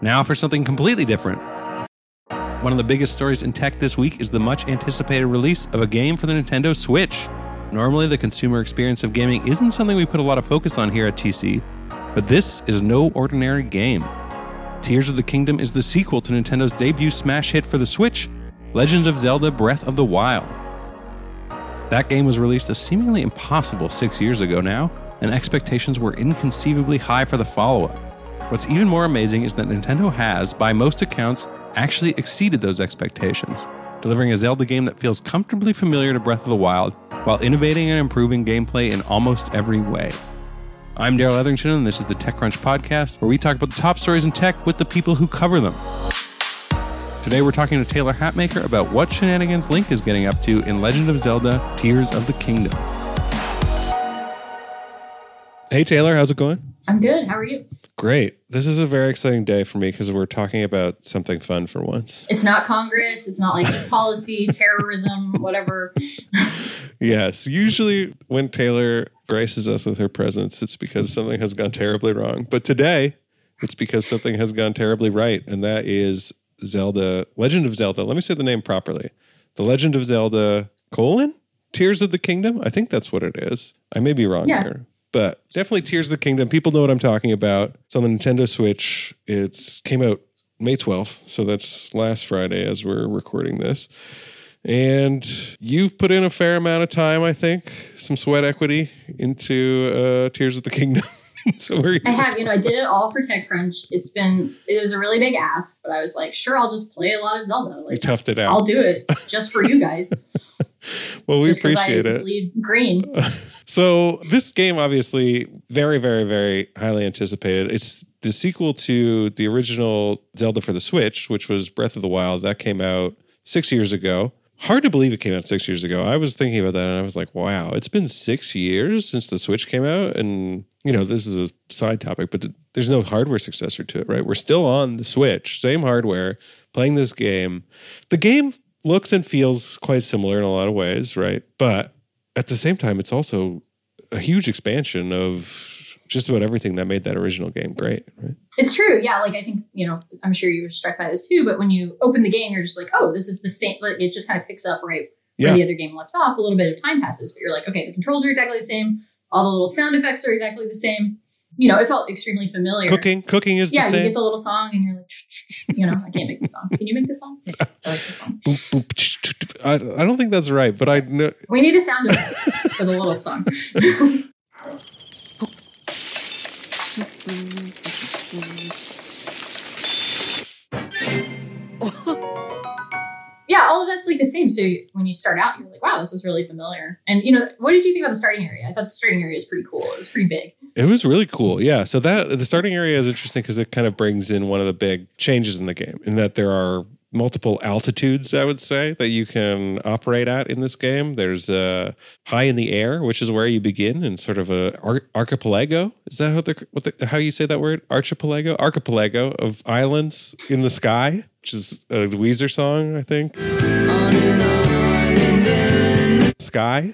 Now for something completely different. One of the biggest stories in tech this week is the much anticipated release of a game for the Nintendo Switch. Normally, the consumer experience of gaming isn't something we put a lot of focus on here at TC, but this is no ordinary game. Tears of the Kingdom is the sequel to Nintendo's debut smash hit for the Switch, Legend of Zelda Breath of the Wild. That game was released a seemingly impossible six years ago now, and expectations were inconceivably high for the follow up. What's even more amazing is that Nintendo has, by most accounts, actually exceeded those expectations, delivering a Zelda game that feels comfortably familiar to Breath of the Wild while innovating and improving gameplay in almost every way. I'm Darrell Etherington, and this is the TechCrunch podcast, where we talk about the top stories in tech with the people who cover them. Today, we're talking to Taylor Hatmaker about what shenanigans Link is getting up to in Legend of Zelda Tears of the Kingdom. Hey, Taylor, how's it going? I'm good. How are you? Great. This is a very exciting day for me because we're talking about something fun for once. It's not Congress. It's not like policy, terrorism, whatever. yes. Usually, when Taylor graces us with her presence, it's because something has gone terribly wrong. But today, it's because something has gone terribly right. And that is Zelda, Legend of Zelda. Let me say the name properly The Legend of Zelda, colon? Tears of the Kingdom? I think that's what it is. I may be wrong Yeah. here. But definitely Tears of the Kingdom. People know what I'm talking about. It's on the Nintendo Switch. It's came out May 12th. So that's last Friday as we're recording this. And you've put in a fair amount of time, I think, some sweat equity into uh, Tears of the Kingdom. so where are you? I have, you know, I did it all for TechCrunch. It's been, it was a really big ask, but I was like, sure, I'll just play a lot of Zelda. Like, You toughed it out. I'll do it just for you guys. well, we just appreciate it. bleed green. So this game, obviously, very, very, very highly anticipated. It's the sequel to the original Zelda for the Switch, which was Breath of the Wild. That came out six years ago. Hard to believe it came out six years ago. I was thinking about that and I was like, wow, it's been six years since the Switch came out. And, you know, this is a side topic, but there's no hardware successor to it, right? We're still on the Switch, same hardware, playing this game. The game looks and feels quite similar in a lot of ways, right? But at the same time, it's also a huge expansion of just about everything that made that original game great, right? It's true. Yeah. Like, I think, you know, I'm sure you were struck by this too, but when you open the game, you're just like, oh, this is the same. Like, it just kind of picks up right where Yeah. the other game left off. A little bit of time passes, but you're like, okay, the controls are exactly the same. All the little sound effects are exactly the same. You know, it felt extremely familiar. Cooking, cooking is Yeah, you get the little song and you're like, you know, I can't make the song. Can you make the song? I like the song. Boop, boop, I, I don't think that's right, but I know. We need a sound effect for the little song. yeah, all of that's like the same. So when you start out, you're like, wow, this is really familiar. And you know, what did you think about the starting area? I thought the starting area is pretty cool. It was pretty big. It was really cool. Yeah. So that the starting area is interesting because it kind of brings in one of the big changes in the game in that there are multiple altitudes, I would say, that you can operate at in this game. There's uh, high in the air, which is where you begin, in sort of a ar- archipelago. Is that how the, what the how you say that word? Archipelago, archipelago of islands in the sky, which is a Weezer song, I think. Sky.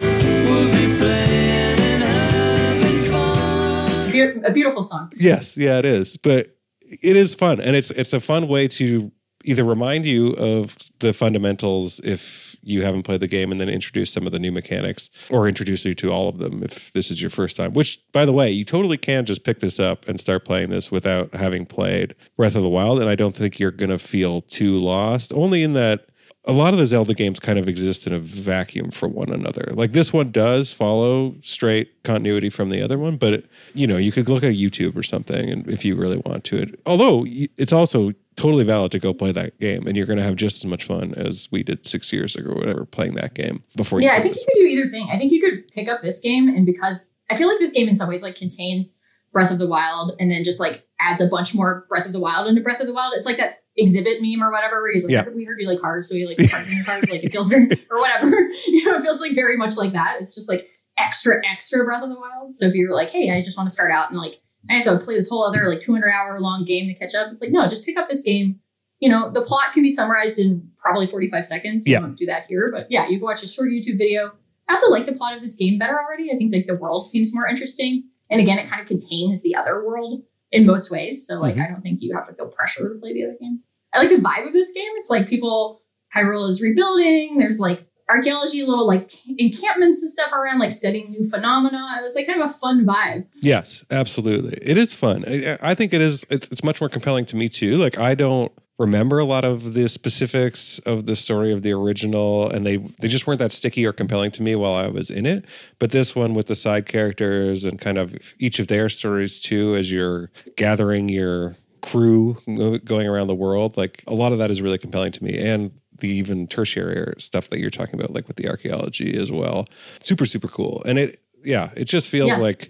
A, beautiful song. Yes, yeah, it is. But it is fun, and it's it's a fun way to either remind you of the fundamentals if you haven't played the game, and then introduce some of the new mechanics, or introduce you to all of them if this is your first time. Which, by the way, you totally can just pick this up and start playing this without having played Breath of the Wild, and I don't think you're gonna feel too lost. Only in that a lot of the Zelda games kind of exist in a vacuum from one another. Like this one does follow straight continuity from the other one, but it, you know, you could look at YouTube or something, and if you really want to. It, although it's also totally valid to go play that game, and you're going to have just as much fun as we did six years ago or whatever playing that game before. Yeah, I think you could do either thing. I think you could pick up this game, and because I feel like this game in some ways like contains Breath of the Wild, and then just like adds a bunch more Breath of the Wild into Breath of the Wild. It's like that exhibit meme or whatever, where he's like, Yeah. "We heard you like cars, so you like cars in your cars." Like it feels very or whatever. you know, it feels like very much like that. It's just like extra, extra Breath of the Wild. So if you're like, "Hey, I just want to start out and like I have to play this whole other like 200 hour long game to catch up," it's like, no, just pick up this game. You know, the plot can be summarized in probably 45 seconds. Yeah. We won't do that here, but yeah, you can watch a short YouTube video. I also like the plot of this game better already. I think like the world seems more interesting. And again, it kind of contains the other world in most ways. So like Mhm. I don't think you have to feel pressure to play the other games. I like the vibe of this game. It's like people Hyrule is rebuilding. There's like archaeology, little like encampments and stuff around, like studying new phenomena. It was like kind of a fun vibe. Yes, absolutely. It is fun. I, I think it is. It's, it's much more compelling to me too. Like I don't remember a lot of the specifics of the story of the original, and they they just weren't that sticky or compelling to me while I was in it. But this one with the side characters and kind of each of their stories too, as you're gathering your crew going around the world, like a lot of that is really compelling to me, and the even tertiary stuff that you're talking about, like with the archaeology as well. Super super cool, and it yeah, it just feels Yeah. like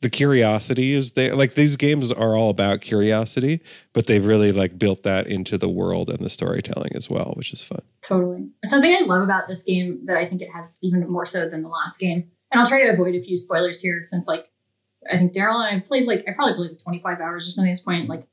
the curiosity is there like these games are all about curiosity but they've really like built that into the world and the storytelling as well which is fun Totally. Something I love about this game that I think it has even more so than the last game, and I'll try to avoid a few spoilers here since like I think Darrell and I played like I probably played like 25 hours or something at this point. Like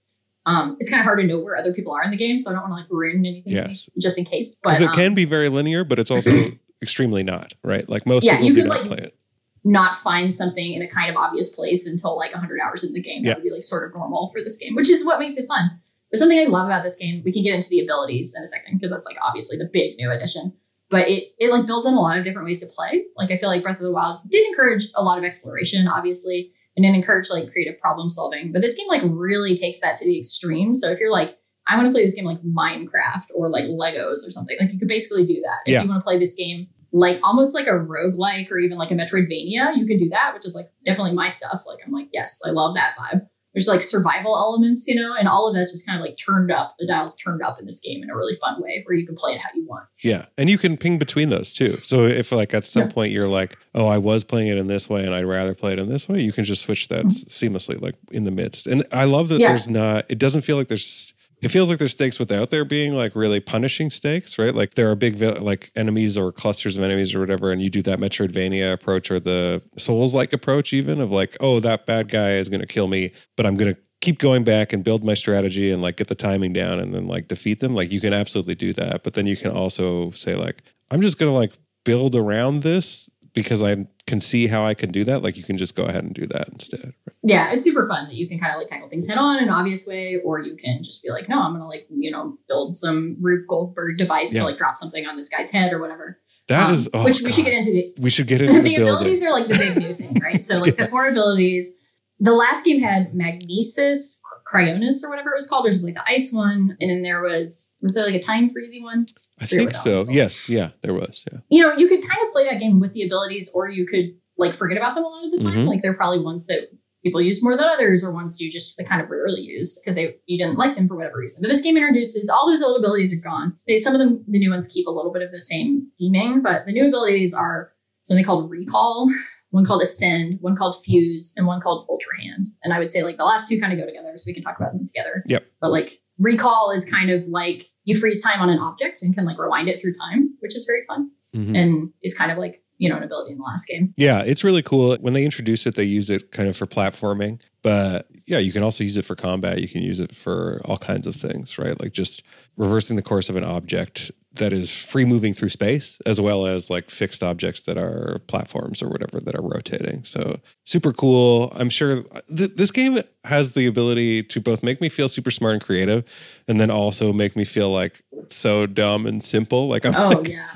um it's kind of hard to know where other people are in the game, so I don't want to like ruin anything Yes. just in case. But it um, can be very linear but it's also extremely not right like most Yeah, people do not like, play it not find something in a kind of obvious place until like 100 hours in the game. That would be like sort of normal for this game, which is what makes it fun. But something I love about this game, we can get into the abilities in a second because that's like obviously the big new addition. But it it like builds in a lot of different ways to play. Like I feel like Breath of the Wild did encourage a lot of exploration, obviously, and it encouraged like creative problem solving. But this game like really takes that to the extreme. So if you're like, I want to play this game like Minecraft or like Legos or something, like you could basically do that. If Yeah. you want to play this game like almost like a roguelike or even like a Metroidvania, you could do that, which is like definitely my stuff. Like I'm like, yes, I love that vibe. There's like survival elements, you know, and all of that's just kind of like turned up. The dial's turned up in this game in a really fun way where you can play it how you want. yeah and you can ping between those too so if like at some Yeah. point you're like oh i was playing it in this way and i'd rather play it in this way you can just switch that Mhm. seamlessly like in the midst and i love that Yeah. there's not it doesn't feel like there's it feels like there's stakes without there being like really punishing stakes, right? Like there are big like enemies or clusters of enemies or whatever, and you do that Metroidvania approach or the Souls like approach, even of like, oh, that bad guy is going to kill me, but I'm going to keep going back and build my strategy and like get the timing down and then like defeat them. Like you can absolutely do that, but then you can also say like, I'm just going to like build around this because I can see how I can do that. Like you can just go ahead and do that instead. Yeah, it's super fun that you can kind of like tackle things head on in an obvious way, or you can just be like, no, I'm gonna like, you know, build some Rube Goldberg device Yeah. to like drop something on this guy's head or whatever. That Um, is, oh, which we should get into the We should get into the, the, abilities are like the big new thing, right? So like the four abilities. The last game had Magnesis, Cryonis, or whatever it was called, which is like the ice one, and then there was was there like a time freezy one? I think so. Yes. Yeah, there was. Yeah. You know, you could kind of play that game with the abilities, or you could like forget about them a lot of the time. Mhm. Like they're probably ones that people use more than others, or ones you just kind of rarely used because they you didn't like them for whatever reason. But this game introduces all those old abilities are gone. They, some of them, the new ones keep a little bit of the same theming, but the new abilities are something called Recall, one called Ascend, one called Fuse, and one called Ultra Hand. And I would say like the last two kind of go together, so we can talk about them together. Yep. But like Recall is kind of like you freeze time on an object and can like rewind it through time, which is very fun Mhm. and is kind of like you know an ability in the last game. Yeah, it's really cool. When they introduce it, they use it kind of for platforming. But yeah, you can also use it for combat. You can use it for all kinds of things, right? Like just reversing the course of an object that is free moving through space, as well as like fixed objects that are platforms or whatever that are rotating. So super cool. I'm sure th- this game has the ability to both make me feel super smart and creative, and then also make me feel like so dumb and simple. Like I'm Oh like, yeah,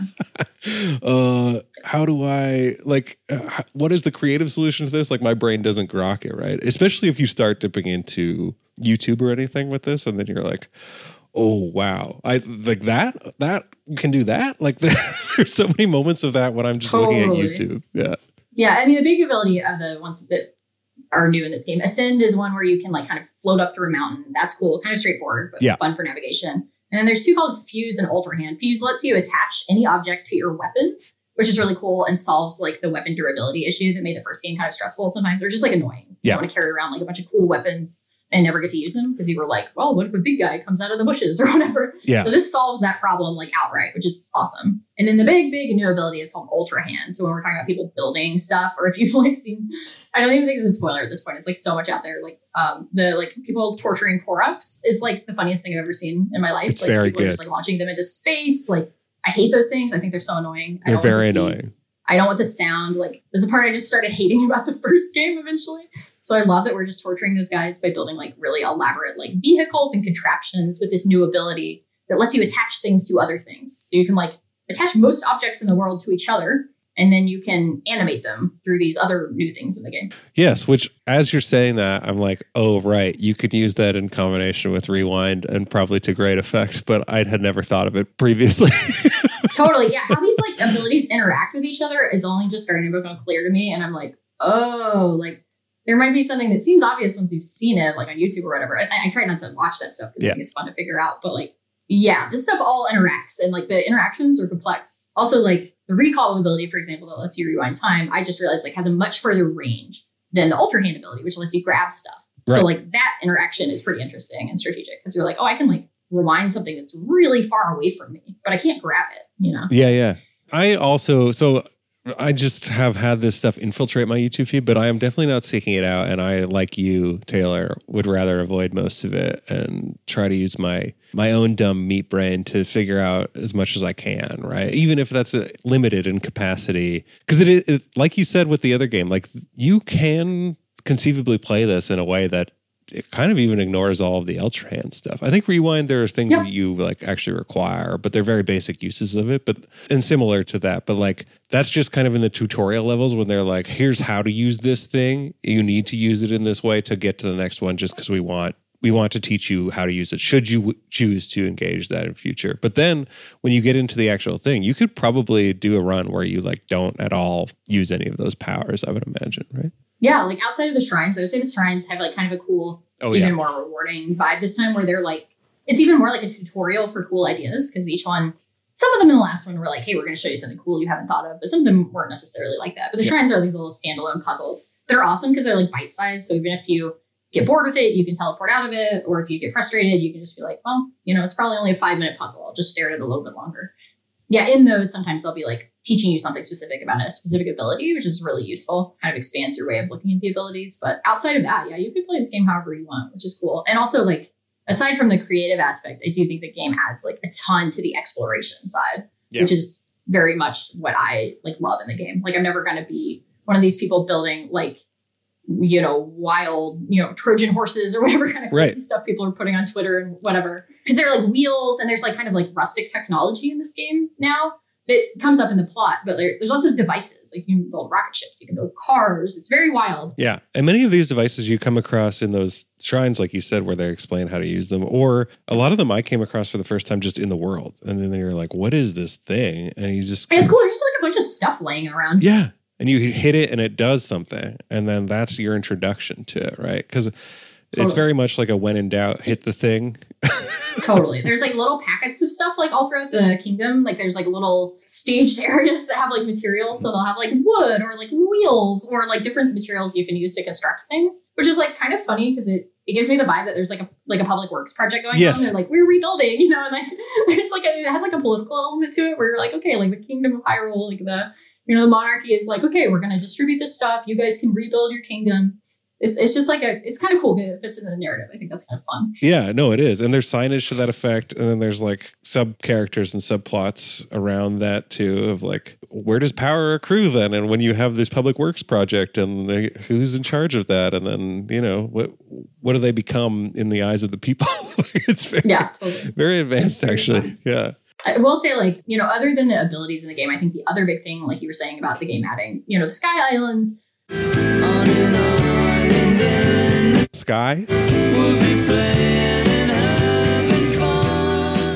uh how do i like uh, what is the creative solution to this like my brain doesn't grok it right especially if you start dipping into youtube or anything with this and then you're like oh wow i like that that you can do that like there's so many moments of that when i'm just looking at youtube yeah yeah. I mean, the big ability of the ones that are new in this game, Ascend is one where you can like kind of float up through a mountain. That's cool, kind of straightforward, but Yeah. fun for navigation. And then there's two called Fuse and Ultra Hand. Fuse lets you attach any object to your weapon, which is really cool and solves like the weapon durability issue that made the first game kind of stressful. Sometimes they're just like annoying. You Yeah. don't want to carry around like a bunch of cool weapons and never get to use them because you were like, well, what if a big guy comes out of the bushes or whatever? yeah So this solves that problem like outright, which is awesome. And then the big, big new ability is called Ultra Hand. So when we're talking about people building stuff, or if you've like seen, I don't even think it's a spoiler at this point. It's like so much out there. Like um the like people torturing Koroks is like the funniest thing I've ever seen in my life. It's like very people are just good. like launching them into space. Like I hate those things. I think they're so annoying. I They're don't very annoying. I don't want the sound. Like there's a part I just started hating about the first game eventually. So I love that we're just torturing those guys by building like really elaborate like vehicles and contraptions with this new ability that lets you attach things to other things. So you can like attach most objects in the world to each other and then you can animate them through these other new things in the game. Yes, which as you're saying that, I'm like, oh right, you could use that in combination with rewind and probably to great effect, but I had never thought of it previously. totally, yeah. How these like abilities interact with each other is only just starting to become clear to me, and I'm like, oh, like there might be something that seems obvious once you've seen it, like on YouTube or whatever. I, I try not to watch that stuff because yeah. I think it's fun to figure out, but like, yeah, this stuff all interacts, and like the interactions are complex. Also, like the recall ability, for example, that lets you rewind time, I just realized like has a much further range than the ultra hand ability, which lets you grab stuff. Right. So like that interaction is pretty interesting and strategic because you're like, oh, I can like rewind something that's really far away from me, but I can't grab it, you know? So. Yeah, yeah. I also so I just have had this stuff infiltrate my YouTube feed, but I am definitely not seeking it out. And I, like you, Taylor, would rather avoid most of it and try to use my my own dumb meat brain to figure out as much as I can, right? Even if that's limited in capacity, because it, it, like you said with the other game, like you can conceivably play this in a way that it kind of even ignores all of the ultra hand stuff. I think rewind there are things yeah. that you like actually require, but they're very basic uses of it. But and similar to that, but like that's just kind of in the tutorial levels when they're like, here's how to use this thing. You need to use it in this way to get to the next one, just because we want we want to teach you how to use it should you w- choose to engage that in future but then when you get into the actual thing you could probably do a run where you like don't at all use any of those powers i would imagine right yeah, like outside of the shrines, I would say the shrines have like kind of a cool, oh, even yeah. more rewarding vibe this time where they're like, it's even more like a tutorial for cool ideas because each one, some of them in the last one were like, hey, we're going to show you something cool you haven't thought of, but some of them weren't necessarily like that. But the yeah. shrines are like little standalone puzzles that are awesome because they're like bite sized. So even if you get bored with it, you can teleport out of it. Or if you get frustrated, you can just be like, well, you know, it's probably only a five minute puzzle. I'll just stare at it a little bit longer. Yeah, in those, sometimes they'll be like, teaching you something specific about a specific ability, which is really useful. Kind of expands your way of looking at the abilities. But outside of that, yeah, you can play this game however you want, which is cool. And also, like, aside from the creative aspect, I do think the game adds like a ton to the exploration side, yeah. which is very much what I like love in the game. Like, I'm never going to be one of these people building like you know, wild, you know, Trojan horses or whatever kind of crazy right. stuff people are putting on Twitter and whatever. Because they're like wheels and there's like kind of like rustic technology in this game now that comes up in the plot, but there, there's lots of devices. Like you can build rocket ships, you can build cars. It's very wild. Yeah. And many of these devices you come across in those shrines, like you said, where they explain how to use them. Or a lot of them I came across for the first time just in the world. And then you're like, what is this thing? And you just. And it's cool. There's just like a bunch of stuff laying around. Yeah. And you hit it and it does something. And then that's your introduction to it, right? Because Totally. It's very much like a when in doubt, hit the thing. totally. There's like little packets of stuff like all throughout the kingdom. Like there's like little staged areas that have like materials. So they'll have like wood or like wheels or like different materials you can use to construct things, which is like kind of funny because it it gives me the vibe that there's like a like a public works project going yes. on. They're like, we're rebuilding, you know, and like it's like a, it has like a political element to it where you're like, okay, like the kingdom of Hyrule, like the you know, the monarchy is like, okay, we're gonna distribute this stuff. You guys can rebuild your kingdom it's it's just like a it's kind of cool because it fits into the narrative. I think that's kind of fun. Yeah, no, it is. And there's signage to that effect, and then there's like sub characters and subplots around that too. Of like, where does power accrue then? And when you have this public works project, and they, who's in charge of that? And then you know what what do they become in the eyes of the people? it's very, yeah, totally. very advanced actually. Yeah. I will say, like, you know, other than the abilities in the game, I think the other big thing, like you were saying about the game adding, you know, the Sky Islands, Sky.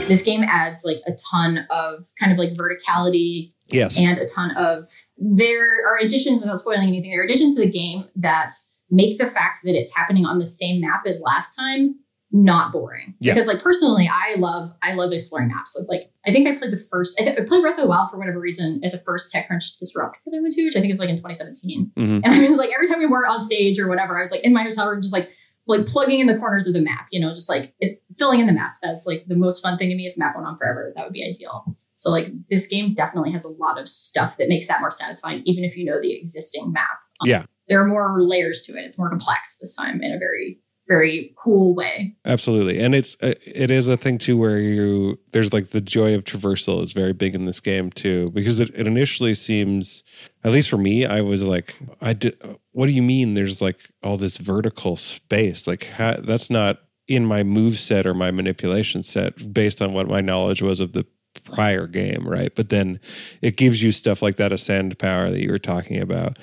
This game adds like a ton of kind of like verticality. Yes. And a ton of there are additions without spoiling anything. There are additions to the game that make the fact that it's happening on the same map as last time not boring. Yeah. Because like personally, I love I love exploring maps. It's like I think I played the first I, th- I played Breath of the Wild for whatever reason at the first TechCrunch Disrupt that I went to, which I think it was like in 2017. Mm-hmm. And I was like every time we were on stage or whatever, I was like in my hotel room just like like plugging in the corners of the map, you know, just like it, filling in the map. That's like the most fun thing to me. If the map went on forever, that would be ideal. So like this game definitely has a lot of stuff that makes that more satisfying, even if you know the existing map. Um, yeah, there are more layers to it. It's more complex this time in a very very cool way. Absolutely, and it's uh, it is a thing too where you there's like the joy of traversal is very big in this game too because it, it initially seems at least for me I was like I did what do you mean there's like all this vertical space like that's not in my move set or my manipulation set based on what my knowledge was of the prior game, right? But then it gives you stuff like that ascend power that you were talking about,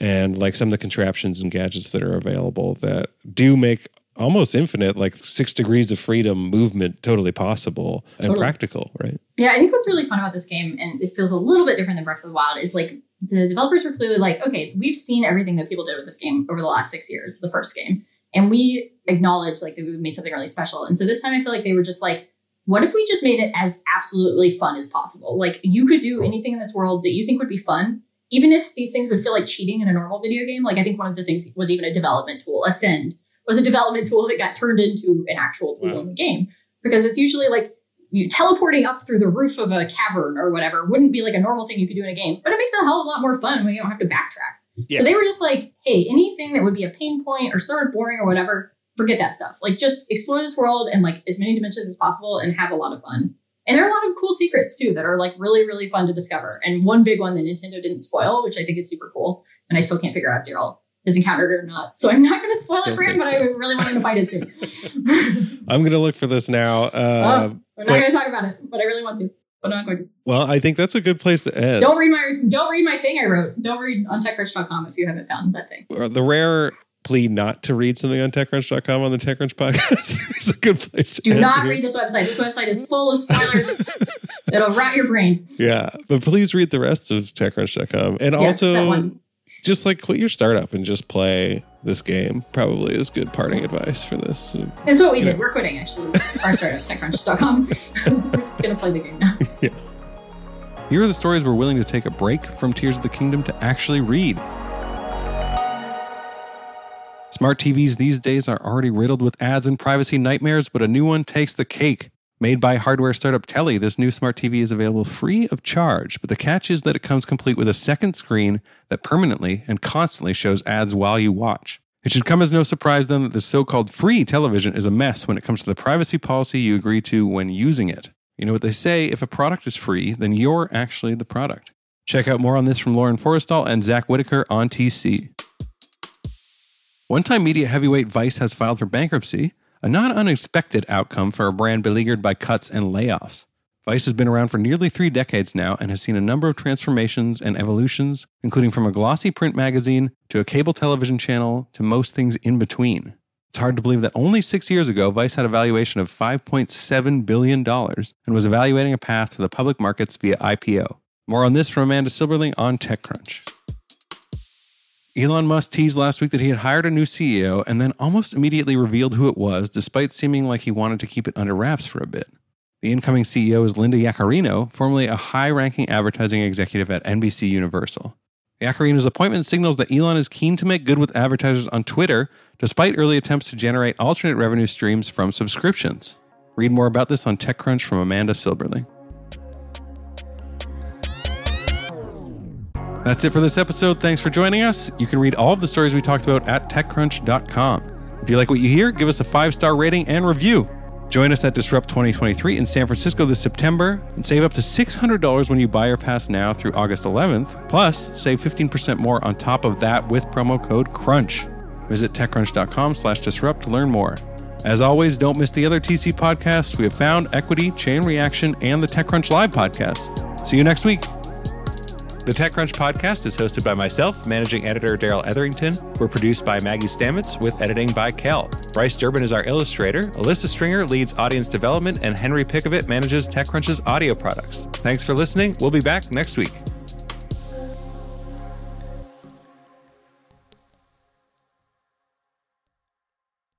and like some of the contraptions and gadgets that are available that do make almost infinite, like six degrees of freedom movement totally possible and practical, right? Yeah, I think what's really fun about this game, and it feels a little bit different than Breath of the Wild, is like the developers were clearly like, okay, we've seen everything that people did with this game over the last six years, the first game. And we acknowledge like that we made something really special. And so this time I feel like they were just like, what if we just made it as absolutely fun as possible? Like you could do anything in this world that you think would be fun, even if these things would feel like cheating in a normal video game. Like I think one of the things was even a development tool. Ascend was a development tool that got turned into an actual tool wow. in the game because it's usually like you teleporting up through the roof of a cavern or whatever wouldn't be like a normal thing you could do in a game, but it makes it a hell of a lot more fun when you don't have to backtrack. Yeah. So they were just like, hey, anything that would be a pain point or sort of boring or whatever, forget that stuff. Like just explore this world and like as many dimensions as possible and have a lot of fun. And there are a lot of cool secrets too that are like really, really fun to discover. And one big one that Nintendo didn't spoil, which I think is super cool, and I still can't figure out if Darrell has encountered it or not. So I'm not going to spoil Don't it for him, but I really want him to find it soon. I'm going to look for this now. Uh, oh, I'm not going to talk about it, but I really want to. But I'm not going to. Well, I think that's a good place to end. Don't read my don't read my thing I wrote. Don't read on TechCrunch.com if you haven't found that thing. The rare plea not to read something on TechCrunch.com on the TechCrunch podcast is a good place to Do not read this website. This website is full of spoilers It'll rot your brain. Yeah, but please read the rest of TechCrunch.com. And yes, also, just like quit your startup and just play this game probably is good parting advice for this. That's what we yeah. did. We're quitting, actually. Our startup, TechCrunch.com. We're just going to play the game now. Yeah. Here are the stories we're willing to take a break from Tears of the Kingdom to actually read. Smart TVs these days are already riddled with ads and privacy nightmares, but a new one takes the cake. Made by hardware startup Telly, this new smart TV is available free of charge, but the catch is that it comes complete with a second screen that permanently and constantly shows ads while you watch. It should come as no surprise then that the so called free television is a mess when it comes to the privacy policy you agree to when using it. You know what they say if a product is free, then you're actually the product. Check out more on this from Lauren Forristal and Zack Whittaker on TC. One time media heavyweight Vice has filed for bankruptcy, a not unexpected outcome for a brand beleaguered by cuts and layoffs. Vice has been around for nearly three decades now and has seen a number of transformations and evolutions, including from a glossy print magazine to a cable television channel to most things in between. It's hard to believe that only six years ago, Vice had a valuation of $5.7 billion and was evaluating a path to the public markets via IPO. More on this from Amanda Silberling on TechCrunch. Elon Musk teased last week that he had hired a new CEO and then almost immediately revealed who it was, despite seeming like he wanted to keep it under wraps for a bit. The incoming CEO is Linda Yaccarino, formerly a high ranking advertising executive at NBC Universal. Yaccarino's appointment signals that Elon is keen to make good with advertisers on Twitter, despite early attempts to generate alternate revenue streams from subscriptions. Read more about this on TechCrunch from Amanda Silberling. That's it for this episode. Thanks for joining us. You can read all of the stories we talked about at TechCrunch.com. If you like what you hear, give us a five star rating and review. Join us at Disrupt 2023 in San Francisco this September and save up to $600 when you buy your pass now through August 11th. Plus, save 15% more on top of that with promo code CRUNCH. Visit TechCrunch.com slash disrupt to learn more. As always, don't miss the other TC podcasts. We have found Equity, Chain Reaction, and the TechCrunch Live podcast. See you next week. The TechCrunch podcast is hosted by myself, managing editor Darrell Etherington. We're produced by Maggie Stamets with editing by Kel. Bryce Durbin is our illustrator. Alyssa Stringer leads audience development, and Henry Pickavet manages TechCrunch's audio products. Thanks for listening. We'll be back next week.